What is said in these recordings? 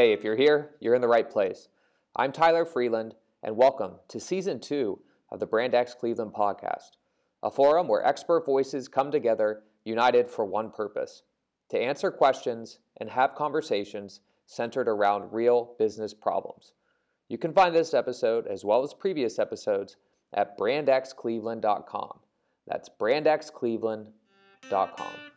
Hey, if you're here, you're in the right place. I'm Tyler Freeland, and welcome to season two of the Brand X Cleveland podcast, a forum where expert voices come together united for one purpose to answer questions and have conversations centered around real business problems. You can find this episode, as well as previous episodes, at brandxcleveland.com. That's brandxcleveland.com.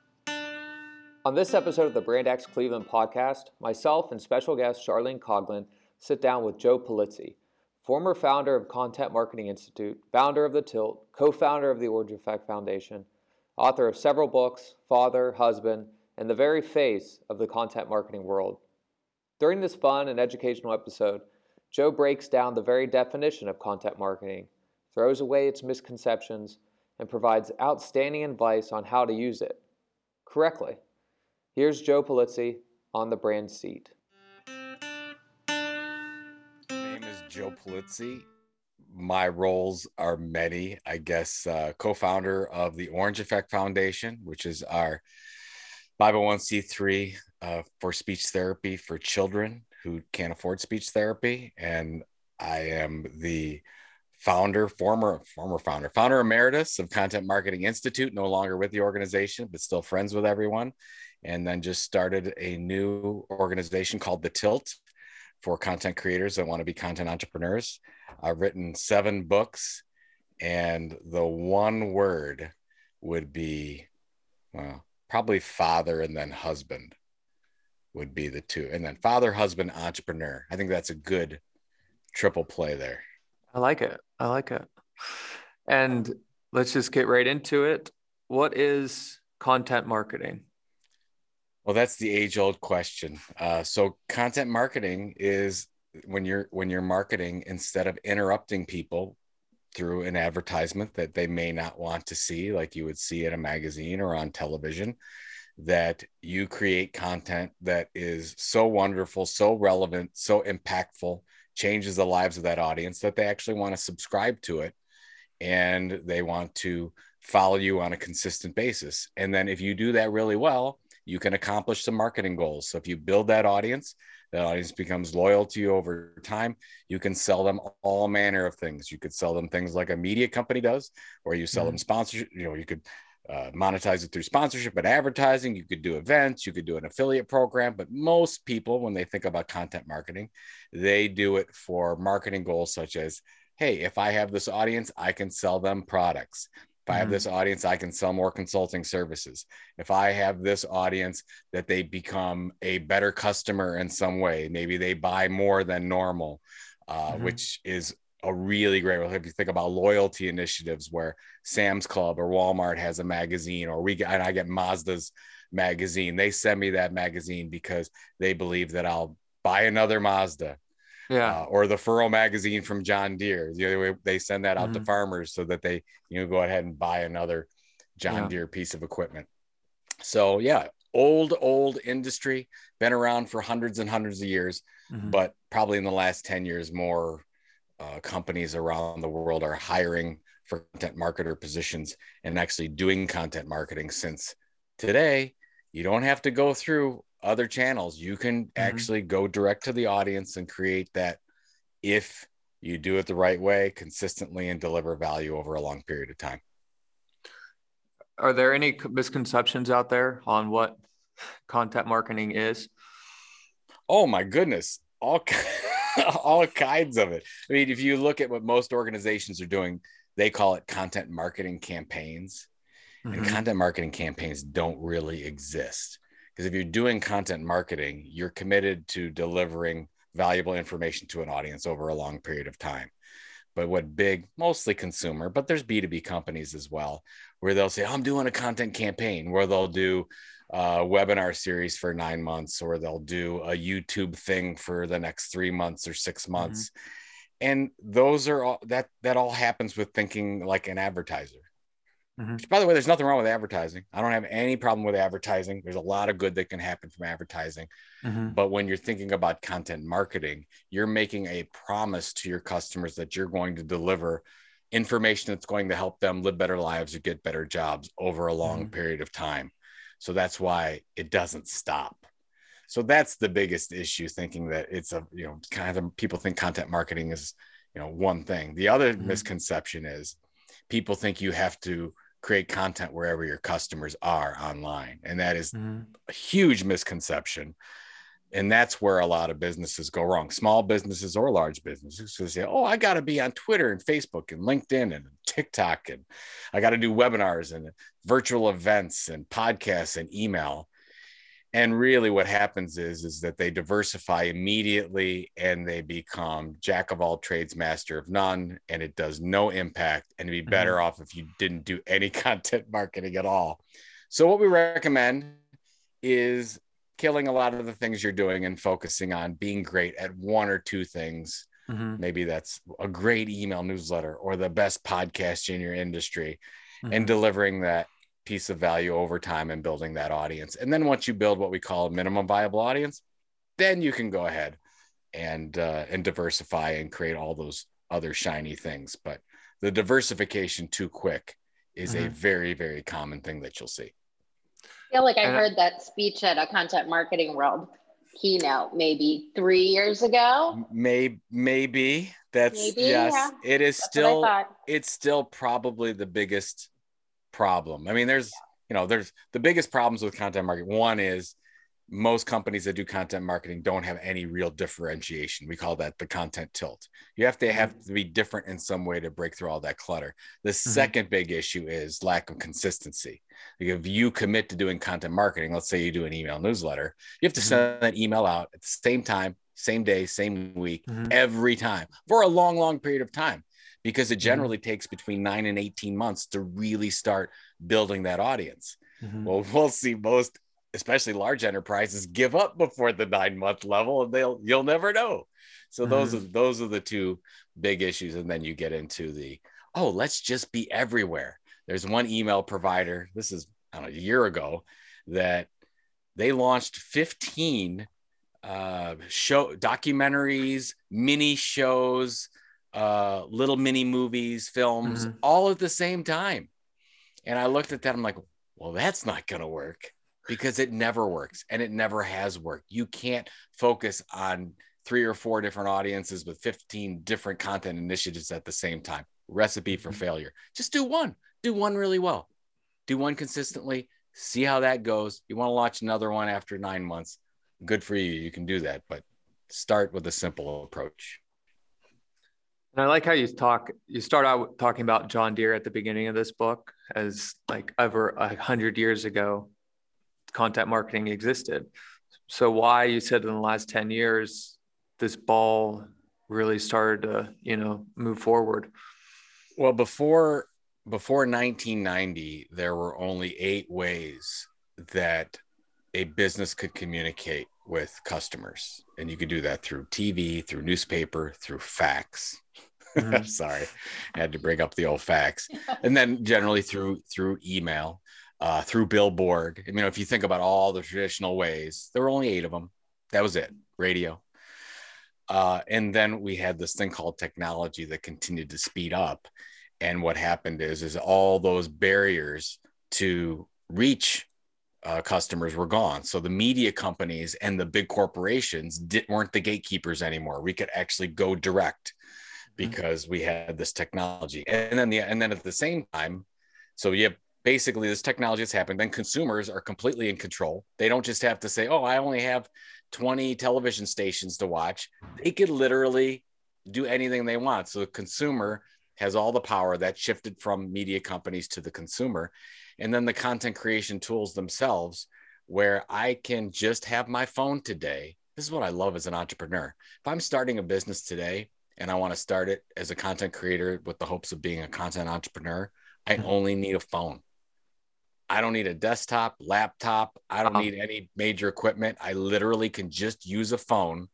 On this episode of the Brand X Cleveland podcast, myself and special guest Charlene Coughlin sit down with Joe Pulizzi, former founder of Content Marketing Institute, founder of The Tilt, co founder of the Orange Effect Foundation, author of several books, father, husband, and the very face of the content marketing world. During this fun and educational episode, Joe breaks down the very definition of content marketing, throws away its misconceptions, and provides outstanding advice on how to use it correctly. Here's Joe Pulizzi on the brand seat. My name is Joe Pulizzi. My roles are many. I guess uh, co-founder of the Orange Effect Foundation, which is our 501c3 uh, for speech therapy for children who can't afford speech therapy, and I am the founder, former former founder, founder emeritus of Content Marketing Institute, no longer with the organization, but still friends with everyone and then just started a new organization called The Tilt for content creators that want to be content entrepreneurs. I've written seven books, and the one word would be, well, probably father and then husband would be the two. And then father, husband, entrepreneur. I think that's a good triple play there. I like it. I like it. And let's just get right into it. What is content marketing? Well, that's the age old question. Uh, so content marketing is when you're when you're marketing instead of interrupting people through an advertisement that they may not want to see, like you would see in a magazine or on television, that you create content that is so wonderful, so relevant, so impactful, changes the lives of that audience that they actually want to subscribe to it and they want to follow you on a consistent basis. And then if you do that really well, you can accomplish some marketing goals. So if you build that audience, that audience becomes loyal to you over time. You can sell them all manner of things. You could sell them things like a media company does, or you sell mm-hmm. them sponsorship. You know, you could uh, monetize it through sponsorship and advertising. You could do events. You could do an affiliate program. But most people, when they think about content marketing, they do it for marketing goals such as, hey, if I have this audience, I can sell them products. If I have mm-hmm. this audience, I can sell more consulting services. If I have this audience that they become a better customer in some way, maybe they buy more than normal, uh, mm-hmm. which is a really great. If you think about loyalty initiatives where Sam's Club or Walmart has a magazine, or we get, and I get Mazda's magazine, they send me that magazine because they believe that I'll buy another Mazda yeah uh, or the furrow magazine from john deere the other way they send that out mm-hmm. to farmers so that they you know go ahead and buy another john yeah. deere piece of equipment so yeah old old industry been around for hundreds and hundreds of years mm-hmm. but probably in the last 10 years more uh, companies around the world are hiring for content marketer positions and actually doing content marketing since today you don't have to go through other channels. You can mm-hmm. actually go direct to the audience and create that if you do it the right way, consistently, and deliver value over a long period of time. Are there any misconceptions out there on what content marketing is? Oh my goodness, all all kinds of it. I mean, if you look at what most organizations are doing, they call it content marketing campaigns. Mm-hmm. And content marketing campaigns don't really exist because if you're doing content marketing, you're committed to delivering valuable information to an audience over a long period of time. But what big, mostly consumer, but there's B2B companies as well, where they'll say, I'm doing a content campaign, where they'll do a webinar series for nine months, or they'll do a YouTube thing for the next three months or six mm-hmm. months. Mm-hmm. And those are all that that all happens with thinking like an advertiser. Mm-hmm. Which, by the way, there's nothing wrong with advertising. I don't have any problem with advertising. There's a lot of good that can happen from advertising. Mm-hmm. But when you're thinking about content marketing, you're making a promise to your customers that you're going to deliver information that's going to help them live better lives or get better jobs over a long mm-hmm. period of time. So that's why it doesn't stop. so that's the biggest issue thinking that it's a you know kind of people think content marketing is you know one thing the other mm-hmm. misconception is people think you have to create content wherever your customers are online and that is mm-hmm. a huge misconception and that's where a lot of businesses go wrong small businesses or large businesses who say oh i got to be on twitter and facebook and linkedin and tiktok and i got to do webinars and virtual events and podcasts and email and really what happens is is that they diversify immediately and they become jack of all trades master of none and it does no impact and it'd be better mm-hmm. off if you didn't do any content marketing at all so what we recommend is killing a lot of the things you're doing and focusing on being great at one or two things mm-hmm. maybe that's a great email newsletter or the best podcast in your industry mm-hmm. and delivering that piece of value over time and building that audience. And then once you build what we call a minimum viable audience, then you can go ahead and uh, and diversify and create all those other shiny things. But the diversification too quick is mm-hmm. a very very common thing that you'll see. I feel like I heard that speech at a content marketing world keynote maybe three years ago. Maybe maybe that's maybe, yes. Yeah. It is that's still it's still probably the biggest problem. I mean, there's, you know, there's the biggest problems with content marketing. One is most companies that do content marketing don't have any real differentiation. We call that the content tilt. You have to have mm-hmm. to be different in some way to break through all that clutter. The mm-hmm. second big issue is lack of consistency. Like if you commit to doing content marketing, let's say you do an email newsletter, you have to mm-hmm. send that email out at the same time, same day, same week, mm-hmm. every time for a long, long period of time because it mm-hmm. generally mm-hmm. takes between nine and 18 months to really start building that audience. Mm-hmm. Well, we'll see most, especially large enterprises, give up before the nine month level and they'll, you'll never know. So mm-hmm. those are, those are the two big issues. And then you get into the, oh, let's just be everywhere. There's one email provider, this is know, a year ago, that they launched 15 uh, show documentaries, mini shows, uh, little mini movies, films, mm-hmm. all at the same time. And I looked at that. I'm like, well, that's not going to work because it never works and it never has worked. You can't focus on three or four different audiences with 15 different content initiatives at the same time. Recipe for mm-hmm. failure. Just do one, do one really well, do one consistently, see how that goes. You want to launch another one after nine months. Good for you. You can do that, but start with a simple approach. And I like how you talk. You start out talking about John Deere at the beginning of this book as like over a hundred years ago, content marketing existed. So why you said in the last ten years this ball really started to you know move forward? Well, before before 1990, there were only eight ways that a business could communicate with customers. And you could do that through TV, through newspaper, through fax. Mm-hmm. Sorry, I had to bring up the old fax. And then generally through through email, uh, through billboard. I mean, if you think about all the traditional ways, there were only eight of them. That was it. Radio. Uh, and then we had this thing called technology that continued to speed up. And what happened is, is all those barriers to reach uh, customers were gone. So the media companies and the big corporations didn't weren't the gatekeepers anymore. We could actually go direct mm-hmm. because we had this technology. And then the and then at the same time, so you have basically this technology has happened. Then consumers are completely in control. They don't just have to say, "Oh, I only have 20 television stations to watch." They could literally do anything they want. So the consumer has all the power that shifted from media companies to the consumer and then the content creation tools themselves where i can just have my phone today. This is what i love as an entrepreneur. If i'm starting a business today and i want to start it as a content creator with the hopes of being a content entrepreneur i mm-hmm. only need a phone. I don't need a desktop laptop. I don't need any major equipment. I literally can just use a phone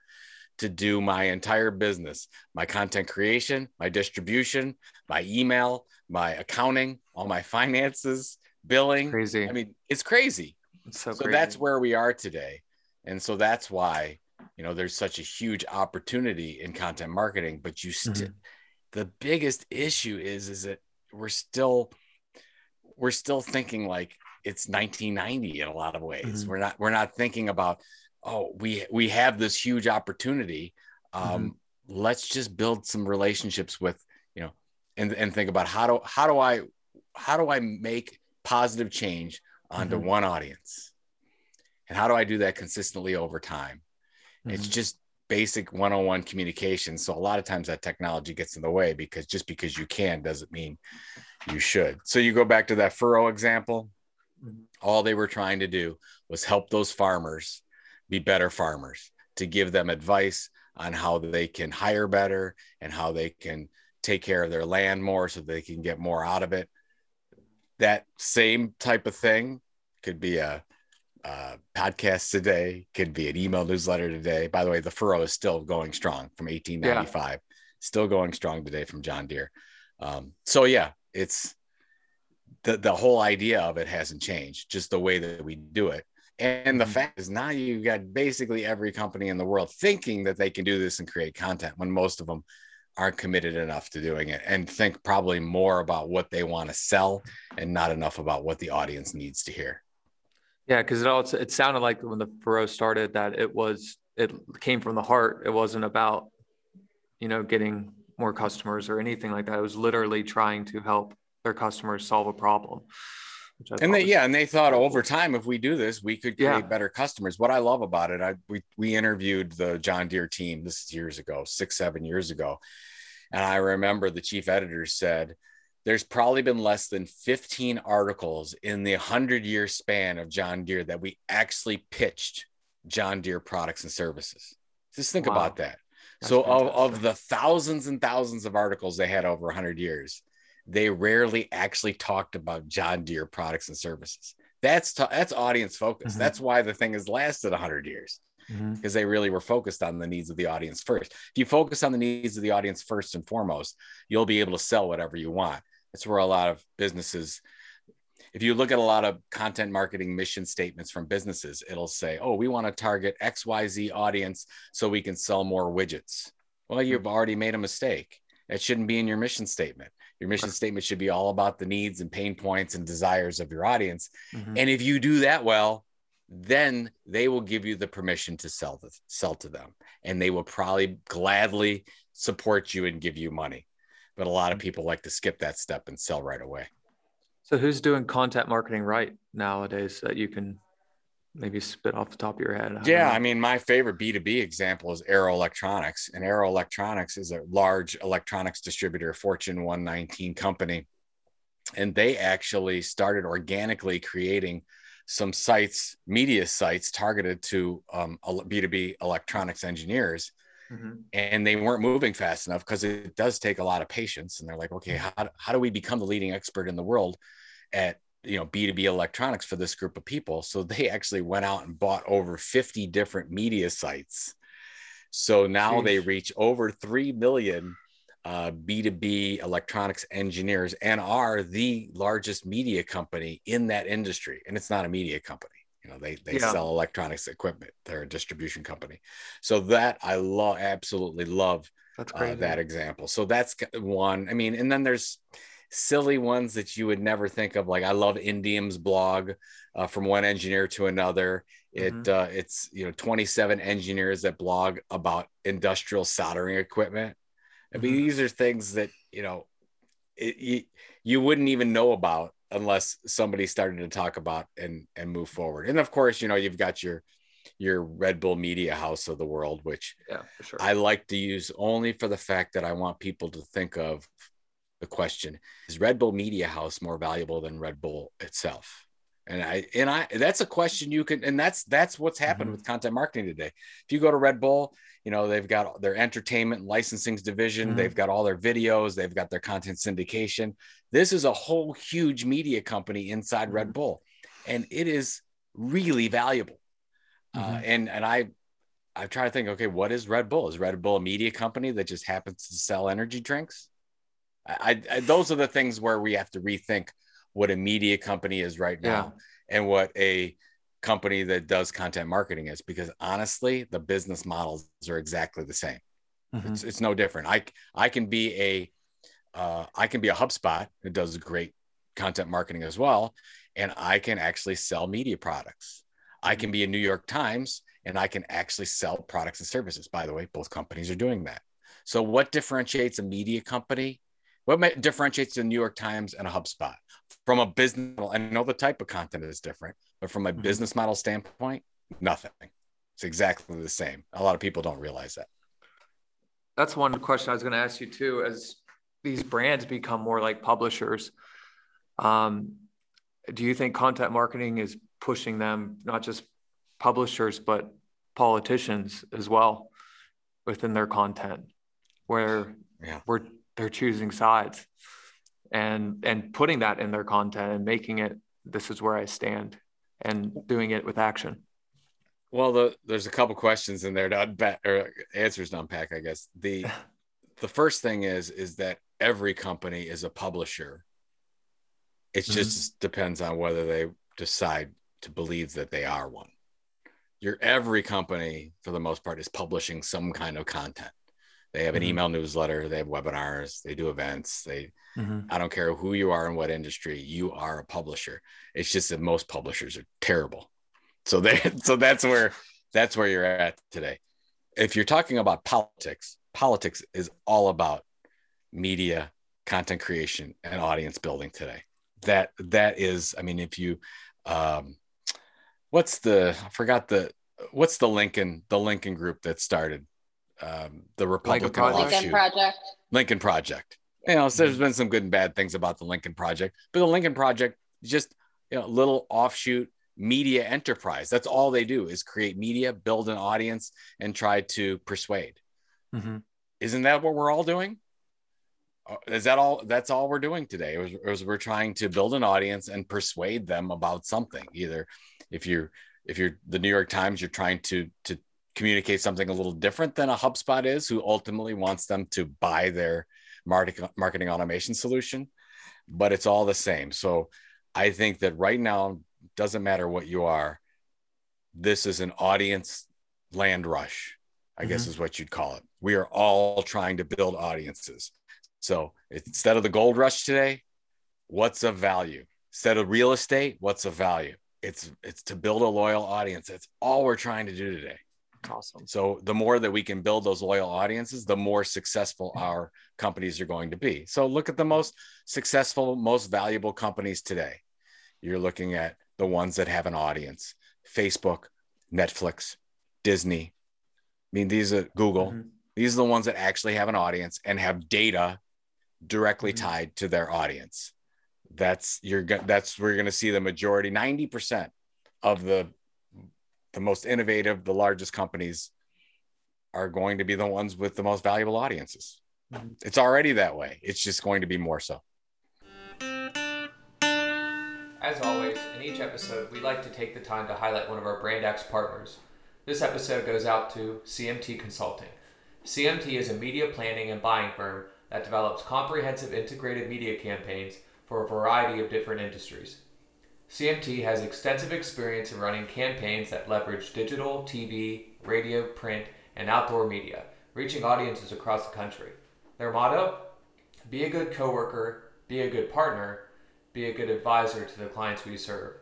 to do my entire business my content creation my distribution my email my accounting all my finances billing. Crazy. I mean, it's crazy. It's so, so crazy. that's where we are today. And so that's why, you know, there's such a huge opportunity in content marketing, but you still mm-hmm. the biggest issue is is that we're still we're still thinking like it's 1990 in a lot of ways. Mm-hmm. We're not we're not thinking about oh, we we have this huge opportunity. Um, mm-hmm. Let's just build some relationships with you know, and and think about how do how do I how do I make positive change onto mm-hmm. one audience, and how do I do that consistently over time? Mm-hmm. It's just basic one-on-one communication. So a lot of times that technology gets in the way because just because you can doesn't mean you should. So you go back to that furrow example. Mm-hmm. All they were trying to do was help those farmers be better farmers, to give them advice on how they can hire better and how they can take care of their land more so they can get more out of it. That same type of thing could be a, a podcast today, could be an email newsletter today. By the way, the furrow is still going strong from 1895, yeah. still going strong today from John Deere. Um, so yeah, it's the the whole idea of it hasn't changed, just the way that we do it. And the mm-hmm. fact is, now you've got basically every company in the world thinking that they can do this and create content when most of them aren't committed enough to doing it and think probably more about what they want to sell and not enough about what the audience needs to hear. Yeah, because it all it sounded like when the furrow started that it was it came from the heart. It wasn't about you know getting more customers or anything like that. It was literally trying to help their customers solve a problem and they, yeah, and they thought over time, if we do this, we could create yeah. better customers. What I love about it, I we we interviewed the John Deere team. This is years ago, six seven years ago, and I remember the chief editor said, "There's probably been less than 15 articles in the hundred year span of John Deere that we actually pitched John Deere products and services." Just think wow. about that. That's so of, of the thousands and thousands of articles they had over 100 years they rarely actually talked about John Deere products and services. That's t- that's audience focus. Mm-hmm. That's why the thing has lasted 100 years because mm-hmm. they really were focused on the needs of the audience first. If you focus on the needs of the audience first and foremost, you'll be able to sell whatever you want. That's where a lot of businesses if you look at a lot of content marketing mission statements from businesses, it'll say, "Oh, we want to target XYZ audience so we can sell more widgets." Well, you've already made a mistake. It shouldn't be in your mission statement. Your mission statement should be all about the needs and pain points and desires of your audience. Mm-hmm. And if you do that well, then they will give you the permission to sell the, sell to them and they will probably gladly support you and give you money. But a lot of mm-hmm. people like to skip that step and sell right away. So who's doing content marketing right nowadays that you can maybe spit off the top of your head? I yeah, I mean, my favorite B2B example is Arrow Electronics. And Arrow Electronics is a large electronics distributor, Fortune 119 company. And they actually started organically creating some sites, media sites targeted to um, B2B electronics engineers. Mm-hmm. And they weren't moving fast enough because it does take a lot of patience. And they're like, okay, how, how do we become the leading expert in the world at you know b2b electronics for this group of people so they actually went out and bought over 50 different media sites. So now Jeez. they reach over 3 million uh, b2b electronics engineers and are the largest media company in that industry and it's not a media company. You know they, they yeah. sell electronics equipment. They're a distribution company. So that i love absolutely love uh, that example. So that's one i mean and then there's silly ones that you would never think of. Like I love Indium's blog uh, from one engineer to another. It mm-hmm. uh, it's you know 27 engineers that blog about industrial soldering equipment. I mean, mm-hmm. these are things that you know it, you, you wouldn't even know about unless somebody started to talk about and and move forward. And of course, you know you've got your your Red Bull Media House of the world, which yeah, sure. I like to use only for the fact that I want people to think of the question is Red Bull Media House more valuable than Red Bull itself? And I and I that's a question you can and that's that's what's happened mm-hmm. with content marketing today. If you go to Red Bull, you know, they've got their entertainment licensing division, mm-hmm. they've got all their videos, they've got their content syndication. This is a whole huge media company inside mm-hmm. Red Bull, and it is really valuable. Uh, mm-hmm. and and I I try to think, okay, what is Red Bull? Is Red Bull a media company that just happens to sell energy drinks? I, I, those are the things where we have to rethink what a media company is right now yeah. and what a company that does content marketing is because honestly the business models are exactly the same mm-hmm. it's, it's no different i i can be a uh, I can be a HubSpot that does great content marketing as well, and I can actually sell media products. I can mm-hmm. be a New York Times and I can actually sell products and services. By the way, both companies are doing that. So, what differentiates a media company? What differentiates the New York Times and a HubSpot from a business model? I know the type of content is different, but from a mm-hmm. business model standpoint, nothing. It's exactly the same. A lot of people don't realize that. That's one question I was going to ask you too. As these brands become more like publishers, um, do you think content marketing is pushing them not just publishers but politicians as well within their content where yeah. we're they're choosing sides and and putting that in their content and making it this is where I stand and doing it with action. Well, the, there's a couple questions in there to unpack or answers to unpack, I guess. The the first thing is is that every company is a publisher. It mm-hmm. just depends on whether they decide to believe that they are one. Your every company, for the most part, is publishing some kind of content. They have an mm-hmm. email newsletter, they have webinars, they do events. They, mm-hmm. I don't care who you are in what industry, you are a publisher. It's just that most publishers are terrible. So they, so that's where that's where you're at today. If you're talking about politics, politics is all about media, content creation, and audience building today. That that is, I mean, if you um, what's the I forgot the what's the Lincoln the Lincoln group that started um, the Republican Lincoln, Lincoln Project. Lincoln Project. You know, so there's been some good and bad things about the Lincoln Project, but the Lincoln Project is just you know little offshoot media enterprise. That's all they do is create media, build an audience, and try to persuade. Mm-hmm. Isn't that what we're all doing? Uh, is that all? That's all we're doing today. It was, it was we're trying to build an audience and persuade them about something. Either if you're if you're the New York Times, you're trying to to communicate something a little different than a HubSpot is, who ultimately wants them to buy their marketing marketing automation solution, but it's all the same. So I think that right now doesn't matter what you are. This is an audience land rush, I mm-hmm. guess is what you'd call it. We are all trying to build audiences. So instead of the gold rush today, what's of value? Instead of real estate, what's of value? it's it's to build a loyal audience that's all we're trying to do today awesome. So the more that we can build those loyal audiences the more successful our companies are going to be. So look at the most successful most valuable companies today. You're looking at the ones that have an audience. Facebook netflix disney. I mean these are google. Mm-hmm. these are the ones that actually have an audience and have data directly mm-hmm. tied to their audience. That's you're that's where you're going to see the majority 90% of the the most innovative the largest companies are going to be the ones with the most valuable audiences. Mm-hmm. it's already that way. It's just going to be more so. As always in each episode we like to take the time to highlight one of our brand x partners. This episode goes out to cmt consulting. Cmt is a media planning and buying firm that develops comprehensive integrated media campaigns for a variety of different industries. CMT has extensive experience in running campaigns that leverage digital, TV, radio, print, and outdoor media, reaching audiences across the country. Their motto be a good coworker, be a good partner, be a good advisor to the clients we serve.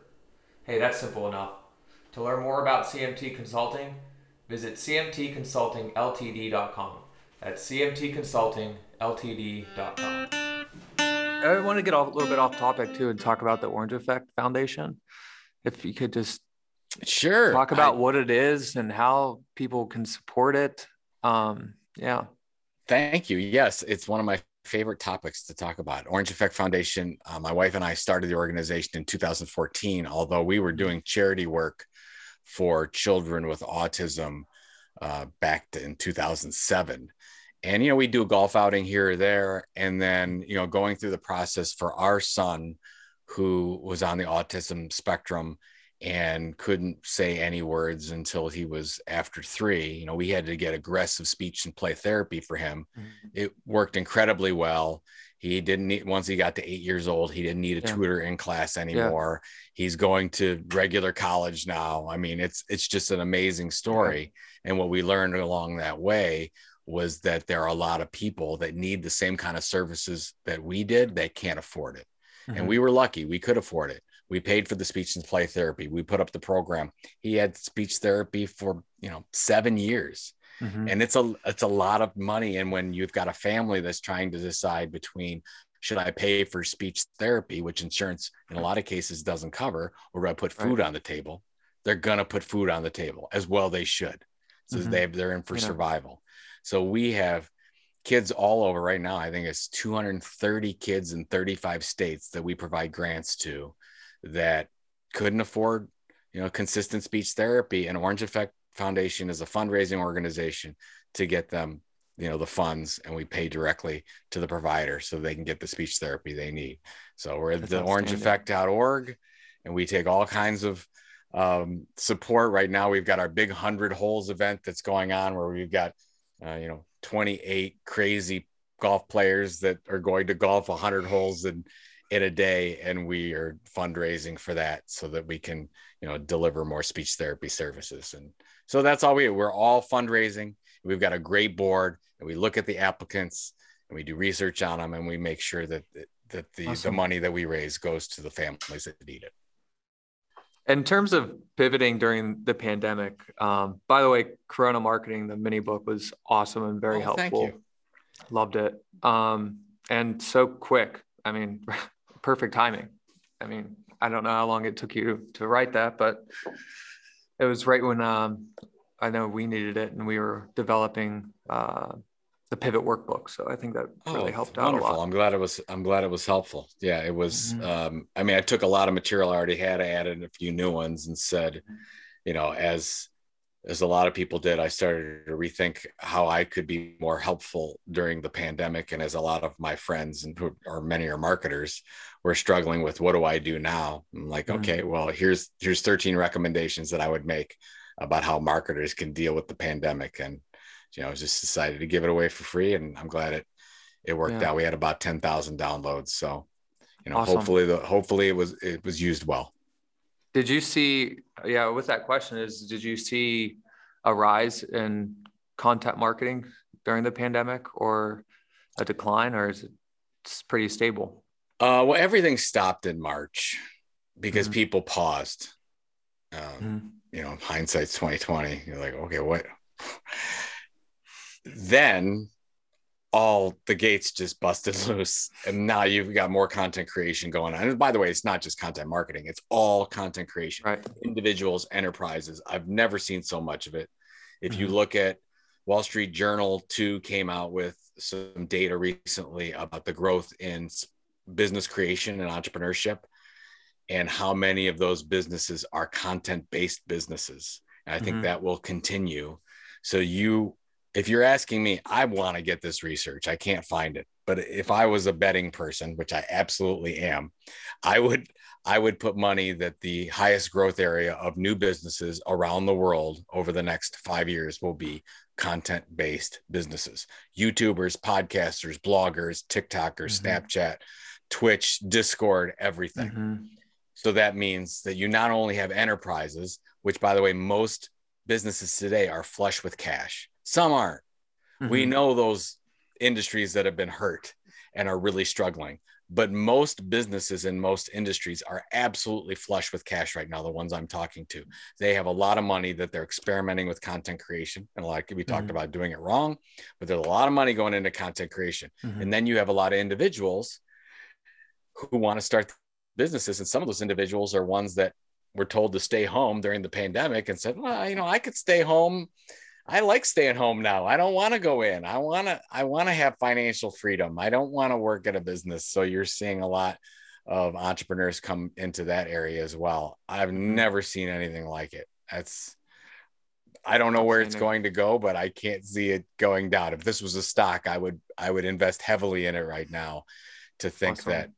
Hey, that's simple enough. To learn more about CMT Consulting, visit cmtconsultingltd.com. That's cmtconsultingltd.com. I want to get a little bit off topic too and talk about the Orange Effect Foundation. If you could just sure talk about I, what it is and how people can support it. Um, yeah. Thank you. Yes, it's one of my favorite topics to talk about. Orange Effect Foundation. Uh, my wife and I started the organization in 2014, although we were doing charity work for children with autism uh, back in 2007 and you know we do a golf outing here or there and then you know going through the process for our son who was on the autism spectrum and couldn't say any words until he was after three you know we had to get aggressive speech and play therapy for him mm-hmm. it worked incredibly well he didn't need once he got to eight years old he didn't need a yeah. tutor in class anymore yeah. he's going to regular college now i mean it's it's just an amazing story yeah. and what we learned along that way was that there are a lot of people that need the same kind of services that we did they can't afford it mm-hmm. and we were lucky we could afford it We paid for the speech and play therapy. We put up the program. He had speech therapy for, you know, 7 years. Mm-hmm. And it's a it's a lot of money and when you've got a family that's trying to decide between should I pay for speech therapy, which insurance in a lot of cases doesn't cover, or do I put food right. on the table? They're gonna put food on the table as well. They should, so mm-hmm. they they're in for yeah. survival. So we have kids all over right now. I think it's 230 kids in 35 states that we provide grants to that couldn't afford, you know, consistent speech therapy. And Orange Effect Foundation is a fundraising organization to get them, you know, the funds, and we pay directly to the provider so they can get the speech therapy they need. So we're at the orangeeffect.org and we take all kinds of um, support right now. We've got our big hundred holes event that's going on where we've got, uh, you know, 28 crazy golf players that are going to golf 100 holes in in a day and we are fundraising for that so that we can you know deliver more speech therapy services. And so that's all we we're all fundraising. We've got a great board and we look at the applicants and we do research on them and we make sure that that the, awesome. the money that we raise goes to the families that need it in terms of pivoting during the pandemic, um, by the way, Corona Marketing, the mini book was awesome and very oh, helpful. Loved it. Um, and so quick. I mean, perfect timing. I mean, I don't know how long it took you to write that, but it was right when um, I know we needed it and we were developing uh, the pivot workbook. So I think that really oh, helped wonderful. out a lot. I'm glad it was, I'm glad it was helpful. Yeah, it was, mm-hmm. um, I mean, I took a lot of material I already had, I added a few new ones and said, you know, as, as a lot of people did, I started to rethink how I could be more helpful during the pandemic. And as a lot of my friends and who are many are marketers were struggling with what do I do now? I'm like, mm-hmm. okay, well, here's here's 13 recommendations that I would make about how marketers can deal with the pandemic. And you know, just decided to give it away for free, and I'm glad it it worked yeah. out. We had about ten thousand downloads, so you know, awesome. hopefully the hopefully it was it was used well. Did you see? Yeah, with that question is, did you see a rise in content marketing during the pandemic, or a decline, or is it pretty stable? Uh, well, everything stopped in March because mm-hmm. people paused. Um, mm-hmm. You know, hindsight's twenty twenty. You're like, okay, what? Then all the gates just busted loose and now you've got more content creation going on and by the way it's not just content marketing it's all content creation right. individuals enterprises i've never seen so much of it if mm-hmm. you look at wall street journal 2 came out with some data recently about the growth in business creation and entrepreneurship and how many of those businesses are content based businesses and i think mm-hmm. that will continue so you if you're asking me, I want to get this research. I can't find it. But if I was a betting person, which I absolutely am, I would I would put money that the highest growth area of new businesses around the world over the next 5 years will be content-based businesses. YouTubers, podcasters, bloggers, TikTokers, mm-hmm. Snapchat, Twitch, Discord, everything. Mm-hmm. So that means that you not only have enterprises, which by the way most businesses today are flush with cash some aren't. Mm-hmm. We know those industries that have been hurt and are really struggling. But most businesses in most industries are absolutely flush with cash right now. The ones I'm talking to, they have a lot of money that they're experimenting with content creation. And like we talked mm-hmm. about doing it wrong, but there's a lot of money going into content creation. Mm-hmm. And then you have a lot of individuals who want to start businesses. And some of those individuals are ones that were told to stay home during the pandemic and said, well, you know, I could stay home I like staying home now. I don't want to go in. I want to I want to have financial freedom. I don't want to work at a business. So you're seeing a lot of entrepreneurs come into that area as well. I've mm-hmm. never seen anything like it. That's I don't know where it's going to go, but I can't see it going down. If this was a stock, I would I would invest heavily in it right now to think awesome. that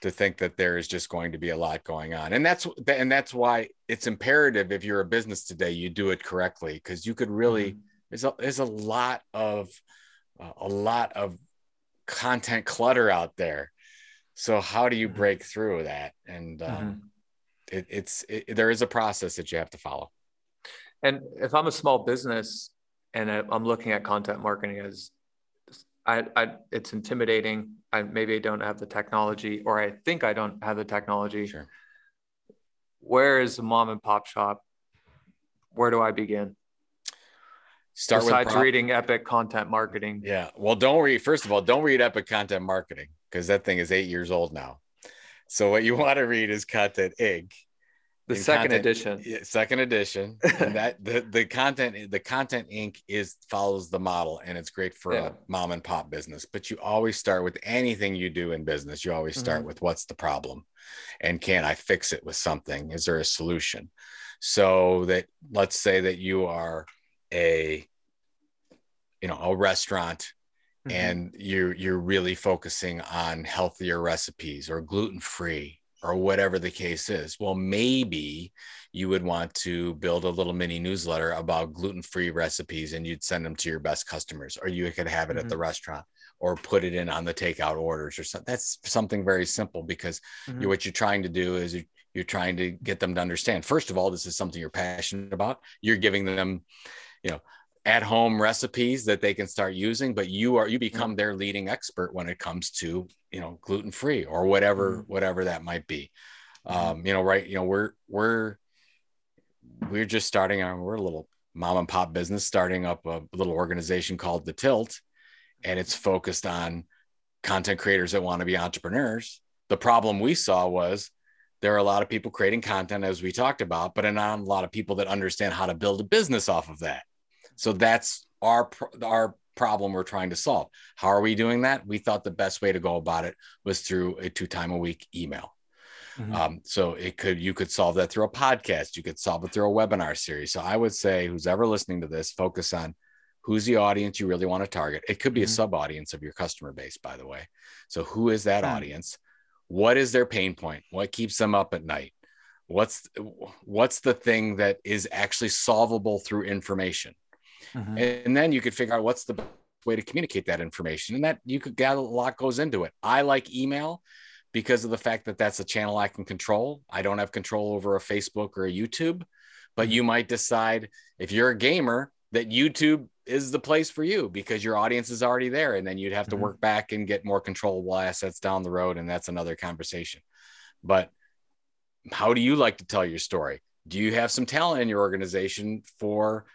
to think that there is just going to be a lot going on and that's and that's why it's imperative if you're a business today you do it correctly because you could really mm-hmm. there's a there's a lot of uh, a lot of content clutter out there so how do you mm-hmm. break through that and um, mm-hmm. it, it's it, there is a process that you have to follow and if i'm a small business and i'm looking at content marketing as I, I it's intimidating. I maybe I don't have the technology, or I think I don't have the technology. Sure. where is the mom and pop shop? Where do I begin? Start Besides with reading Epic Content Marketing. Yeah. Well, don't read. First of all, don't read Epic Content Marketing because that thing is eight years old now. So what you want to read is Content Inc. The second content, edition. Yeah, second edition. and that the the content the content Inc. is follows the model and it's great for yeah. a mom and pop business. But you always start with anything you do in business. You always start mm-hmm. with what's the problem, and can I fix it with something? Is there a solution? So that let's say that you are a you know a restaurant mm-hmm. and you're you're really focusing on healthier recipes or gluten free or whatever the case is well maybe you would want to build a little mini newsletter about gluten free recipes and you'd send them to your best customers or you could have it mm-hmm. at the mm-hmm. restaurant or put it in on the takeout orders or something that's something very simple because mm-hmm. you, what you're trying to do is you, you're trying to get them to understand first of all this is something you're passionate about you're giving them you know at home recipes that they can start using but you are you become their leading expert when it comes to you know gluten free or whatever mm-hmm. whatever that might be mm-hmm. um you know right you know we're we're we're just starting our we're a little mom and pop business starting up a little organization called the tilt and it's focused on content creators that want to be entrepreneurs the problem we saw was there are a lot of people creating content as we talked about but not a lot of people that understand how to build a business off of that so that's our our problem we're trying to solve. How are we doing that? We thought the best way to go about it was through a two time a week email. Mm-hmm. Um, so it could you could solve that through a podcast. You could solve it through a webinar series. So I would say who's ever listening to this, focus on who's the audience you really want to target. It could be mm-hmm. a sub audience of your customer base, by the way. So who is that mm-hmm. audience? What is their pain point? What keeps them up at night? What's what's the thing that is actually solvable through information? Mm-hmm. And then you could figure out what's the way to communicate that information. And that you could get a lot goes into it. I like email because of the fact that that's a channel I can control. I don't have control over a Facebook or a YouTube, but mm-hmm. you might decide if you're a gamer that YouTube is the place for you because your audience is already there. And then you'd have to mm-hmm. work back and get more controllable assets down the road. And that's another conversation. But how do you like to tell your story? Do you have some talent in your organization for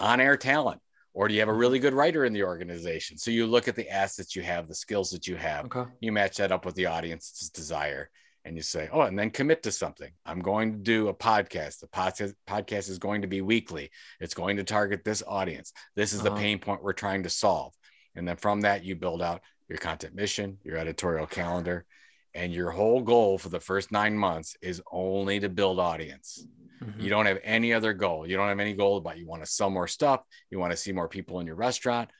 on air talent? Or do you have a really good writer in the organization? So you look at the assets you have, the skills that you have, okay. you match that up with the audience's desire, and you say, oh, and then commit to something. I'm going to do a podcast. The podcast, podcast is going to be weekly. It's going to target this audience. This is uh-huh. the pain point we're trying to solve. And then from that, you build out your content mission, your editorial calendar, and your whole goal for the first nine months is only to build audience. Mm-hmm. You don't have any other goal. You don't have any goal about you want to sell more stuff. You want to see more people in your restaurant.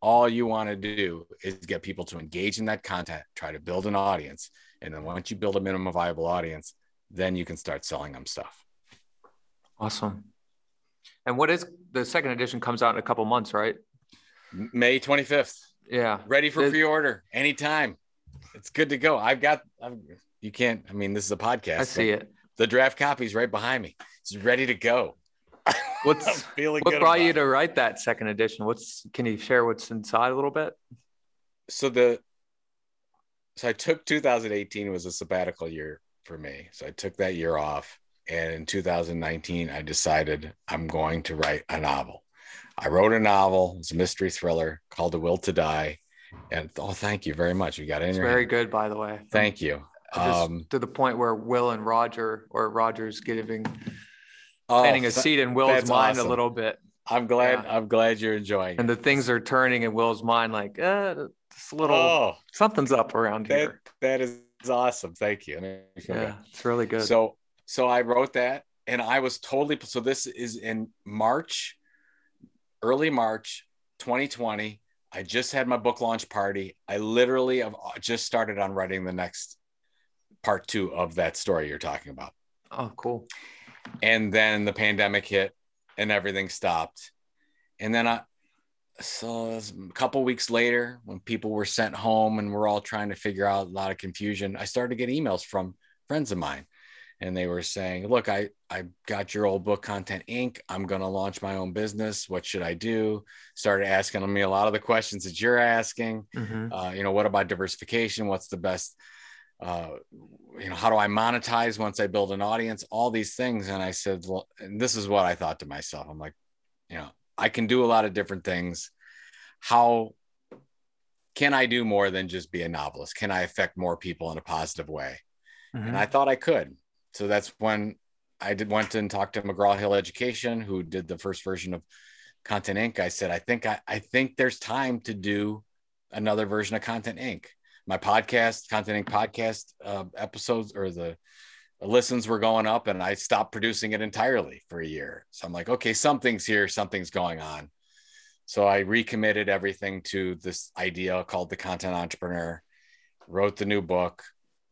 All you want to do is get people to engage in that content, try to build an audience. And then once you build a minimum viable audience, then you can start selling them stuff. Awesome. And what is the second edition comes out in a couple months, right? May 25th. Yeah. Ready for pre order anytime. It's good to go. I've got, I've, you can't, I mean, this is a podcast. I see it the draft copy's right behind me. It's ready to go. What's feeling what brought you it. to write that second edition? What's can you share what's inside a little bit? So the so I took 2018 was a sabbatical year for me. So I took that year off. And in 2019, I decided I'm going to write a novel. I wrote a novel. It's a mystery thriller called The Will to Die. And oh, thank you very much. You got it in it's your very hand. good, by the way. Thank you um, to the point where Will and Roger or Roger's giving oh, planting a seed in Will's mind awesome. a little bit. I'm glad. Yeah. I'm glad you're enjoying. And it. the things are turning in Will's mind, like, uh, this little oh, something's up around that, here. That is awesome. Thank you. Yeah, it's really good. So, so I wrote that, and I was totally. So this is in March, early March, 2020. I just had my book launch party. I literally have just started on writing the next part two of that story you're talking about. Oh, cool. And then the pandemic hit and everything stopped. And then I, so a couple weeks later, when people were sent home and we're all trying to figure out a lot of confusion, I started to get emails from friends of mine. And they were saying, Look, I, I got your old book, Content Inc. I'm going to launch my own business. What should I do? Started asking me a lot of the questions that you're asking. Mm-hmm. Uh, you know, what about diversification? What's the best uh, you know, how do I monetize once I build an audience? All these things. And I said, well, and this is what I thought to myself. I'm like, you know, I can do a lot of different things. How can I do more than just be a novelist? Can I affect more people in a positive way? Mm-hmm. And I thought I could. So that's when I did went and talked to McGraw Hill Education, who did the first version of Content Inc. I said, I think I, I think there's time to do another version of Content Inc. My podcast, Content Inc. podcast uh, episodes or the listens were going up, and I stopped producing it entirely for a year. So I'm like, okay, something's here, something's going on. So I recommitted everything to this idea called the content entrepreneur, wrote the new book,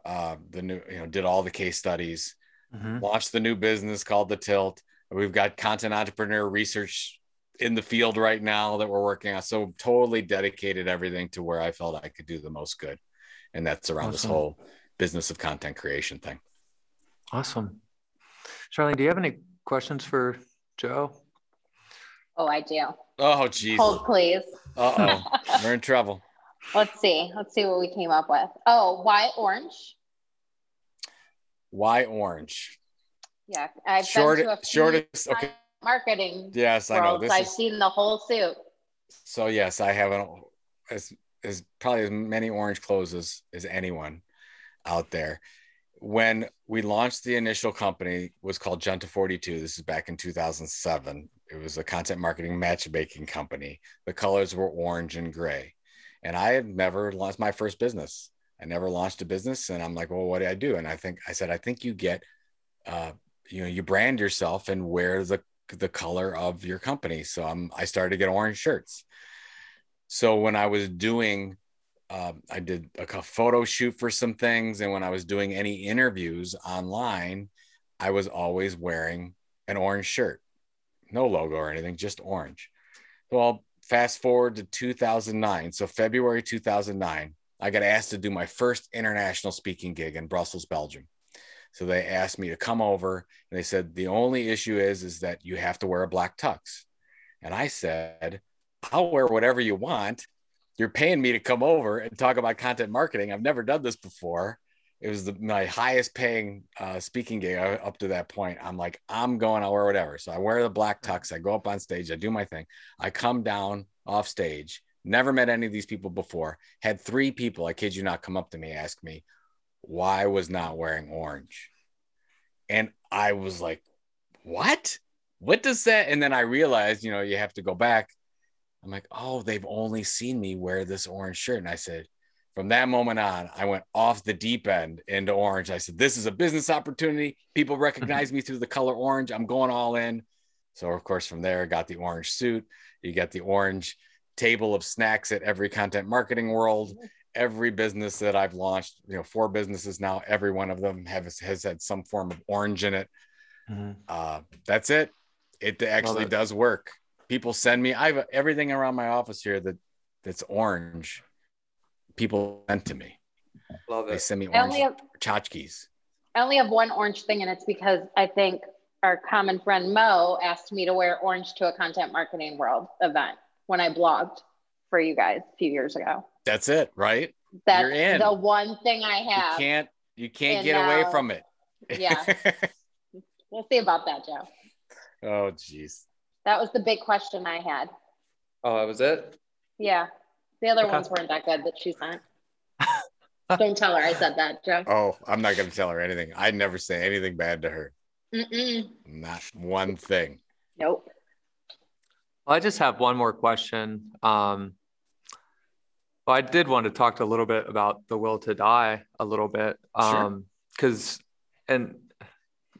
uh, the new, you know, did all the case studies, mm-hmm. launched the new business called the Tilt. We've got content entrepreneur research in the field right now that we're working on. So totally dedicated everything to where I felt I could do the most good. And that's around awesome. this whole business of content creation thing. Awesome. Charlene, do you have any questions for Joe? Oh, I do. Oh, geez. Hold, please. Uh oh. We're in trouble. Let's see. Let's see what we came up with. Oh, why orange? Why orange? Yeah, I've Short, been to a few shortest. Okay. Marketing. Yes, I know. This I've is, seen the whole suit. So yes, I haven't as as probably as many orange clothes as, as anyone out there. When we launched the initial company was called Junta 42. This is back in 2007. It was a content marketing matchmaking company. The colors were orange and gray. And I had never launched my first business. I never launched a business. And I'm like, well, what do I do? And I think I said, I think you get uh, you know, you brand yourself and wear the the color of your company. So I'm I started to get orange shirts. So when I was doing um, I did a photo shoot for some things, and when I was doing any interviews online, I was always wearing an orange shirt, no logo or anything, just orange. Well, fast forward to 2009. So February 2009, I got asked to do my first international speaking gig in Brussels, Belgium. So they asked me to come over and they said, the only issue is, is that you have to wear a black tux. And I said, I'll wear whatever you want. You're paying me to come over and talk about content marketing. I've never done this before. It was the, my highest paying uh, speaking gig up to that point. I'm like, I'm going, I'll wear whatever. So I wear the black tux. I go up on stage. I do my thing. I come down off stage. Never met any of these people before. Had three people, I kid you not, come up to me, ask me, why was not wearing orange. And I was like, what? What does that? And then I realized, you know, you have to go back. I'm like, oh, they've only seen me wear this orange shirt. And I said, from that moment on, I went off the deep end into orange. I said, this is a business opportunity. People recognize me through the color orange. I'm going all in. So, of course, from there, I got the orange suit. You got the orange table of snacks at every content marketing world every business that I've launched, you know, four businesses now, every one of them has, has had some form of orange in it. Mm-hmm. Uh, that's it. It actually does work. People send me, I have everything around my office here that that's orange. People sent to me. Love it. They send me orange have, tchotchkes. I only have one orange thing, and it's because I think our common friend Mo asked me to wear orange to a content marketing world event when I blogged for you guys a few years ago. That's it, right? That's You're in. the one thing I have. You can't you can't get now, away from it. yeah. we'll see about that, Joe. Oh jeez. That was the big question I had. Oh, that was it? Yeah. The other okay. ones weren't that good that she sent. Don't tell her I said that, Joe. Oh, I'm not gonna tell her anything. I never say anything bad to her. Mm-mm. Not one thing. Nope. Well, I just have one more question. Um, well, I did want to talk a little bit about the will to die a little bit, um, because, sure. and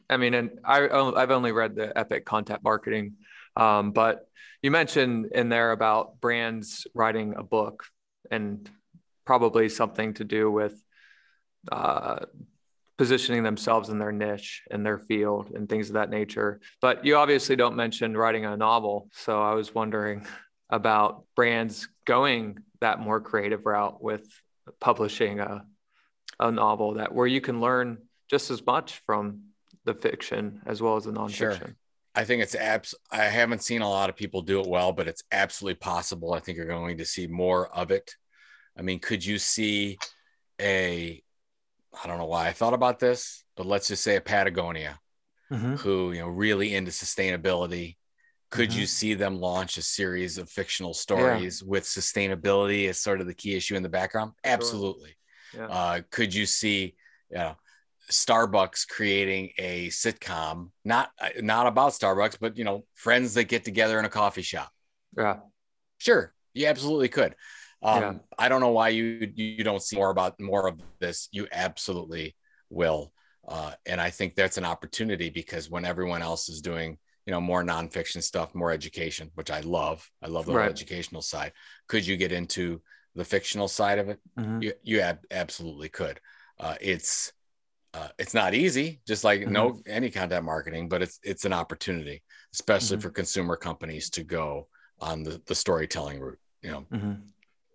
I mean, and I I've only read the Epic Content Marketing, um, but you mentioned in there about brands writing a book and probably something to do with uh, positioning themselves in their niche in their field and things of that nature. But you obviously don't mention writing a novel, so I was wondering about brands going that more creative route with publishing a, a novel that where you can learn just as much from the fiction as well as the nonfiction. Sure. I think it's abs. I haven't seen a lot of people do it well, but it's absolutely possible. I think you're going to see more of it. I mean, could you see a I don't know why I thought about this, but let's just say a Patagonia, Mhm. who you know really into sustainability. Could Mhm. you see them launch a series of fictional stories with sustainability as sort of the key issue in the background? Absolutely. Yeah. Uh, could you see, you know, Starbucks creating a sitcom, not not about Starbucks, but you know, friends that get together in a coffee shop? yeah. Sure, you absolutely could. Um, Yeah. I don't know why you you don't see more about more of this. You absolutely will, uh, and I think that's an opportunity because when everyone else is doing you know more nonfiction stuff, more education, which I love. I love the whole Right. educational side. Could you get into the fictional side of it? Mhm. You you ab- absolutely could. Uh, it's uh, it's not easy, just like no any content marketing, but it's it's an opportunity, especially Mhm. for consumer companies to go on the, the storytelling route. You know, Mhm.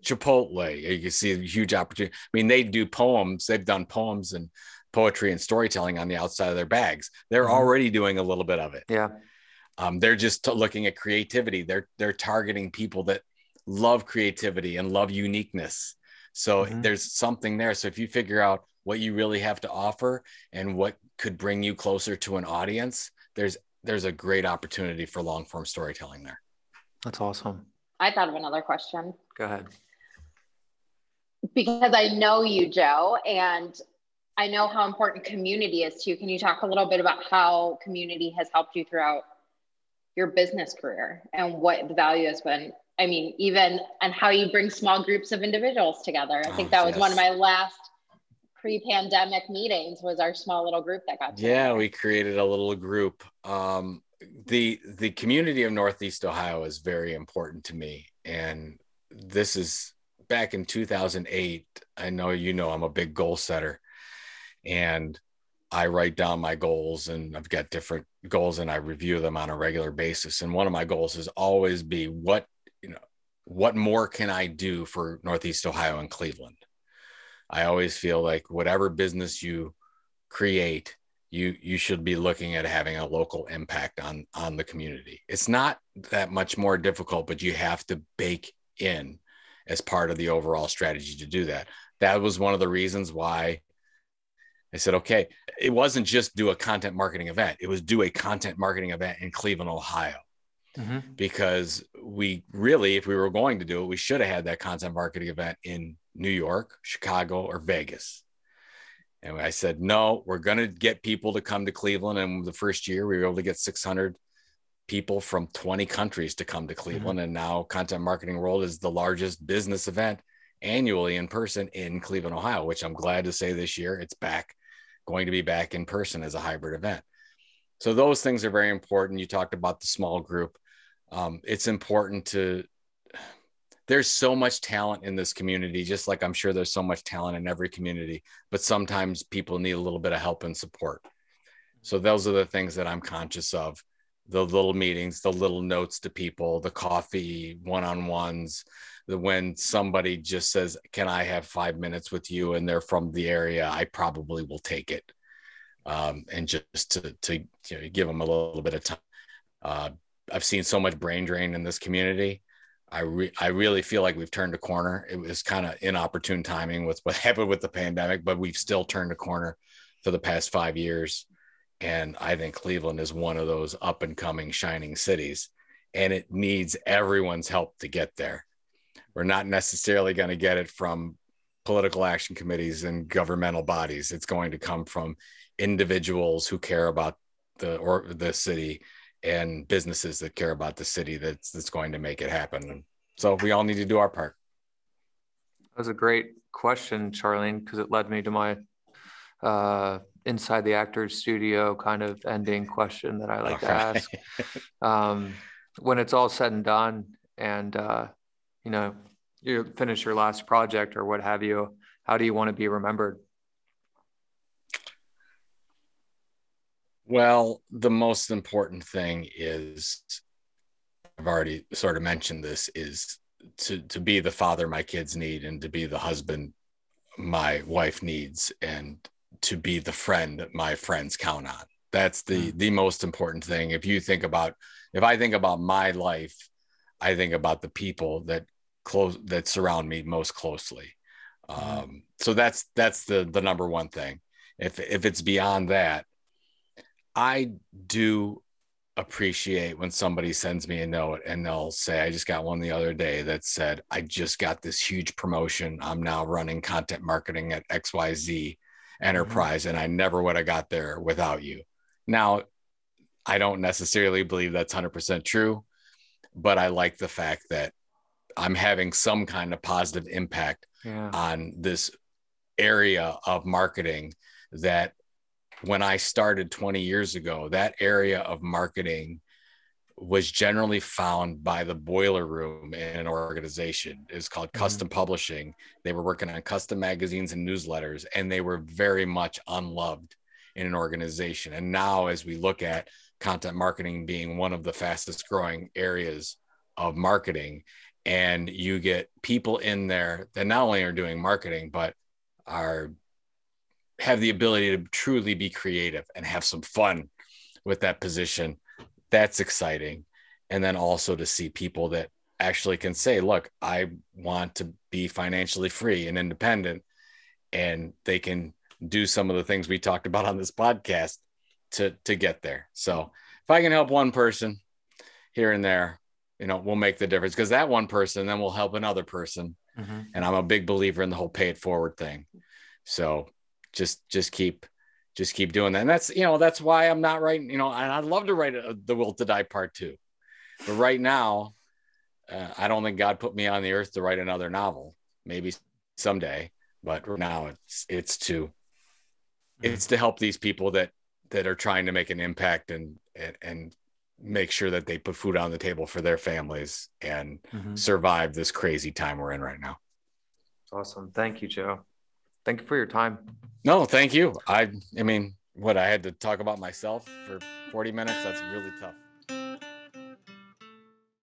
Chipotle, you can see a huge opportunity. I mean, they do poems, they've done poems and poetry and storytelling on the outside of their bags. They're Mhm. already doing a little bit of it. Yeah. Um, they're just t- looking at creativity. They're they're targeting people that love creativity and love uniqueness. So Mhm. there's something there. So if you figure out what you really have to offer and what could bring you closer to an audience, there's there's a great opportunity for long form storytelling there. That's awesome. I thought of another question Go ahead. because I know you, Joe, and I know how important community is to you. Can you talk a little bit about how community has helped you throughout your business career and what the value has been? I mean, even and how you bring small groups of individuals together. I think that was one of my last pre-pandemic meetings was our small little group that got Yeah, we created a little group. Um, the the community of Northeast Ohio is very important to me, and this is back in 2008. I know you know I'm a big goal setter, and I write down my goals, and I've got different goals, and I review them on a regular basis. And one of my goals is always be what you know, what more can I do for Northeast Ohio and Cleveland? I always feel like whatever business you create you you should be looking at having a local impact on on the community it's not that much more difficult but you have to bake in as part of the overall strategy to do that that was one of the reasons why i said okay it wasn't just do a content marketing event it was do a content marketing event in cleveland ohio Mhm. because we really, if we were going to do it, we should have had that content marketing event in New York, Chicago, or Vegas. And I said, no, we're going to get people to come to Cleveland. And the first year, we were able to get 600 people from 20 countries to come to Cleveland. And now, Content Marketing World is the largest business event annually in person in Cleveland, Ohio, which I'm glad to say this year it's back, going to be back in person as a hybrid event. So, those things are very important. You talked about the small group um, it's important to there's so much talent in this community just like i'm sure there's so much talent in every community but sometimes people need a little bit of help and support so those are the things that i'm conscious of the little meetings the little notes to people the coffee one-on-ones the when somebody just says can i have five minutes with you and they're from the area i probably will take it um, and just to, to you know, give them a little bit of time uh, I've seen so much brain drain in this community. I re- I really feel like we've turned a corner. It was kind of inopportune timing with what happened with the pandemic, but we've still turned a corner for the past five years. And I think Cleveland is one of those up and coming shining cities, and it needs everyone's help to get there. We're not necessarily going to get it from political action committees and governmental bodies. It's going to come from individuals who care about the or the city and businesses that care about the city that's that's going to make it happen. So we all need to do our part. That was a great question, Charlene, because it led me to my uh, inside the actors studio kind of ending question that I like to All right. ask. Um, when it's all said and done, and uh, you know you finish your last project or what have you, how do you want to be remembered? Well, the most important thing is I've already sort of mentioned this is to to be the father my kids need and to be the husband my wife needs and to be the friend that my friends count on. That's the hmm. the most important thing. If you think about if I think about my life, I think about the people that close that surround me most closely. Um, so that's that's the the number one thing. If if it's beyond that, I do appreciate when somebody sends me a note and they'll say, I just got one the other day that said, I just got this huge promotion. I'm now running content marketing at XYZ enterprise, mm-hmm. and I never would have got there without you. Now, I don't necessarily believe that's 100% true, but I like the fact that I'm having some kind of positive impact yeah. on this area of marketing that when I started 20 years ago, that area of marketing was generally found by the boiler room in an organization. It's called mm-hmm. custom publishing. They were working on custom magazines and newsletters, and they were very much unloved in an organization. And now, as we look at content marketing being one of the fastest growing areas of marketing, and you get people in there that not only are doing marketing, but are have the ability to truly be creative and have some fun with that position. That's exciting. And then also to see people that actually can say look i want to be financially free and independent and they can do some of the things we talked about on this podcast to to get there. So if i can help one person here and there you know we'll make the difference because that one person then will help another person. Mm-hmm. and i'm a big believer in the whole pay it forward thing. So just just keep just keep doing that. And that's you know that's why i'm not writing you know and i'd love to write a, the will to die part two. But right now uh, i don't think god put me on the earth to write another novel. Maybe someday but right now it's it's to it's to help these people that that are trying to make an impact and and, and make sure that they put food on the table for their families and mm-hmm. survive this crazy time we're in right now awesome thank you joe thank you for your time. No, thank you. I I mean, what I had to talk about myself for 40 minutes, that's really tough.